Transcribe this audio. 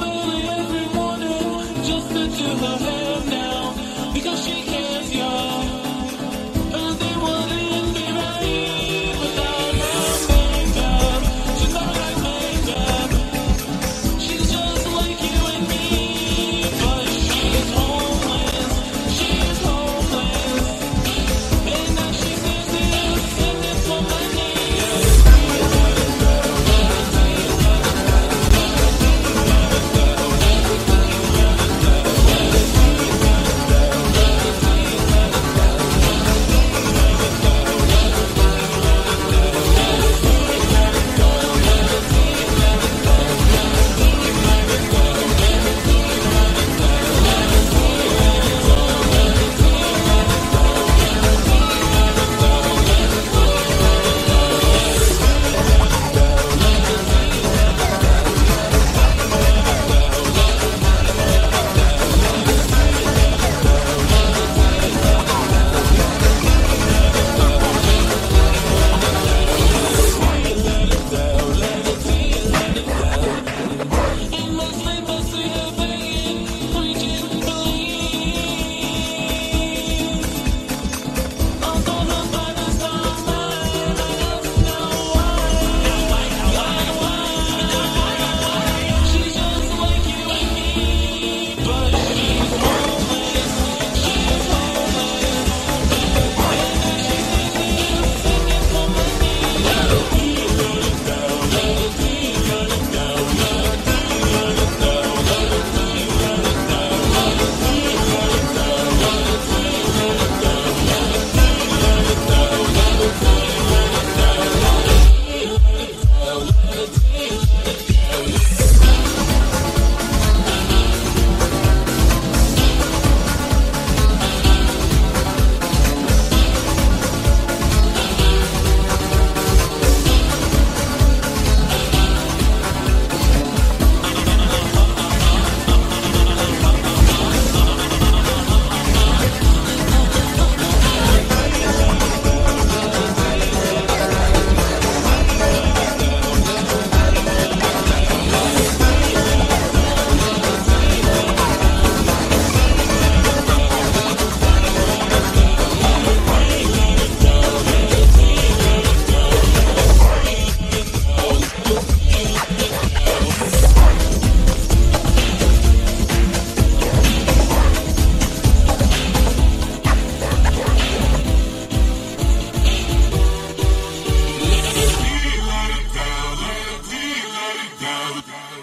belly down.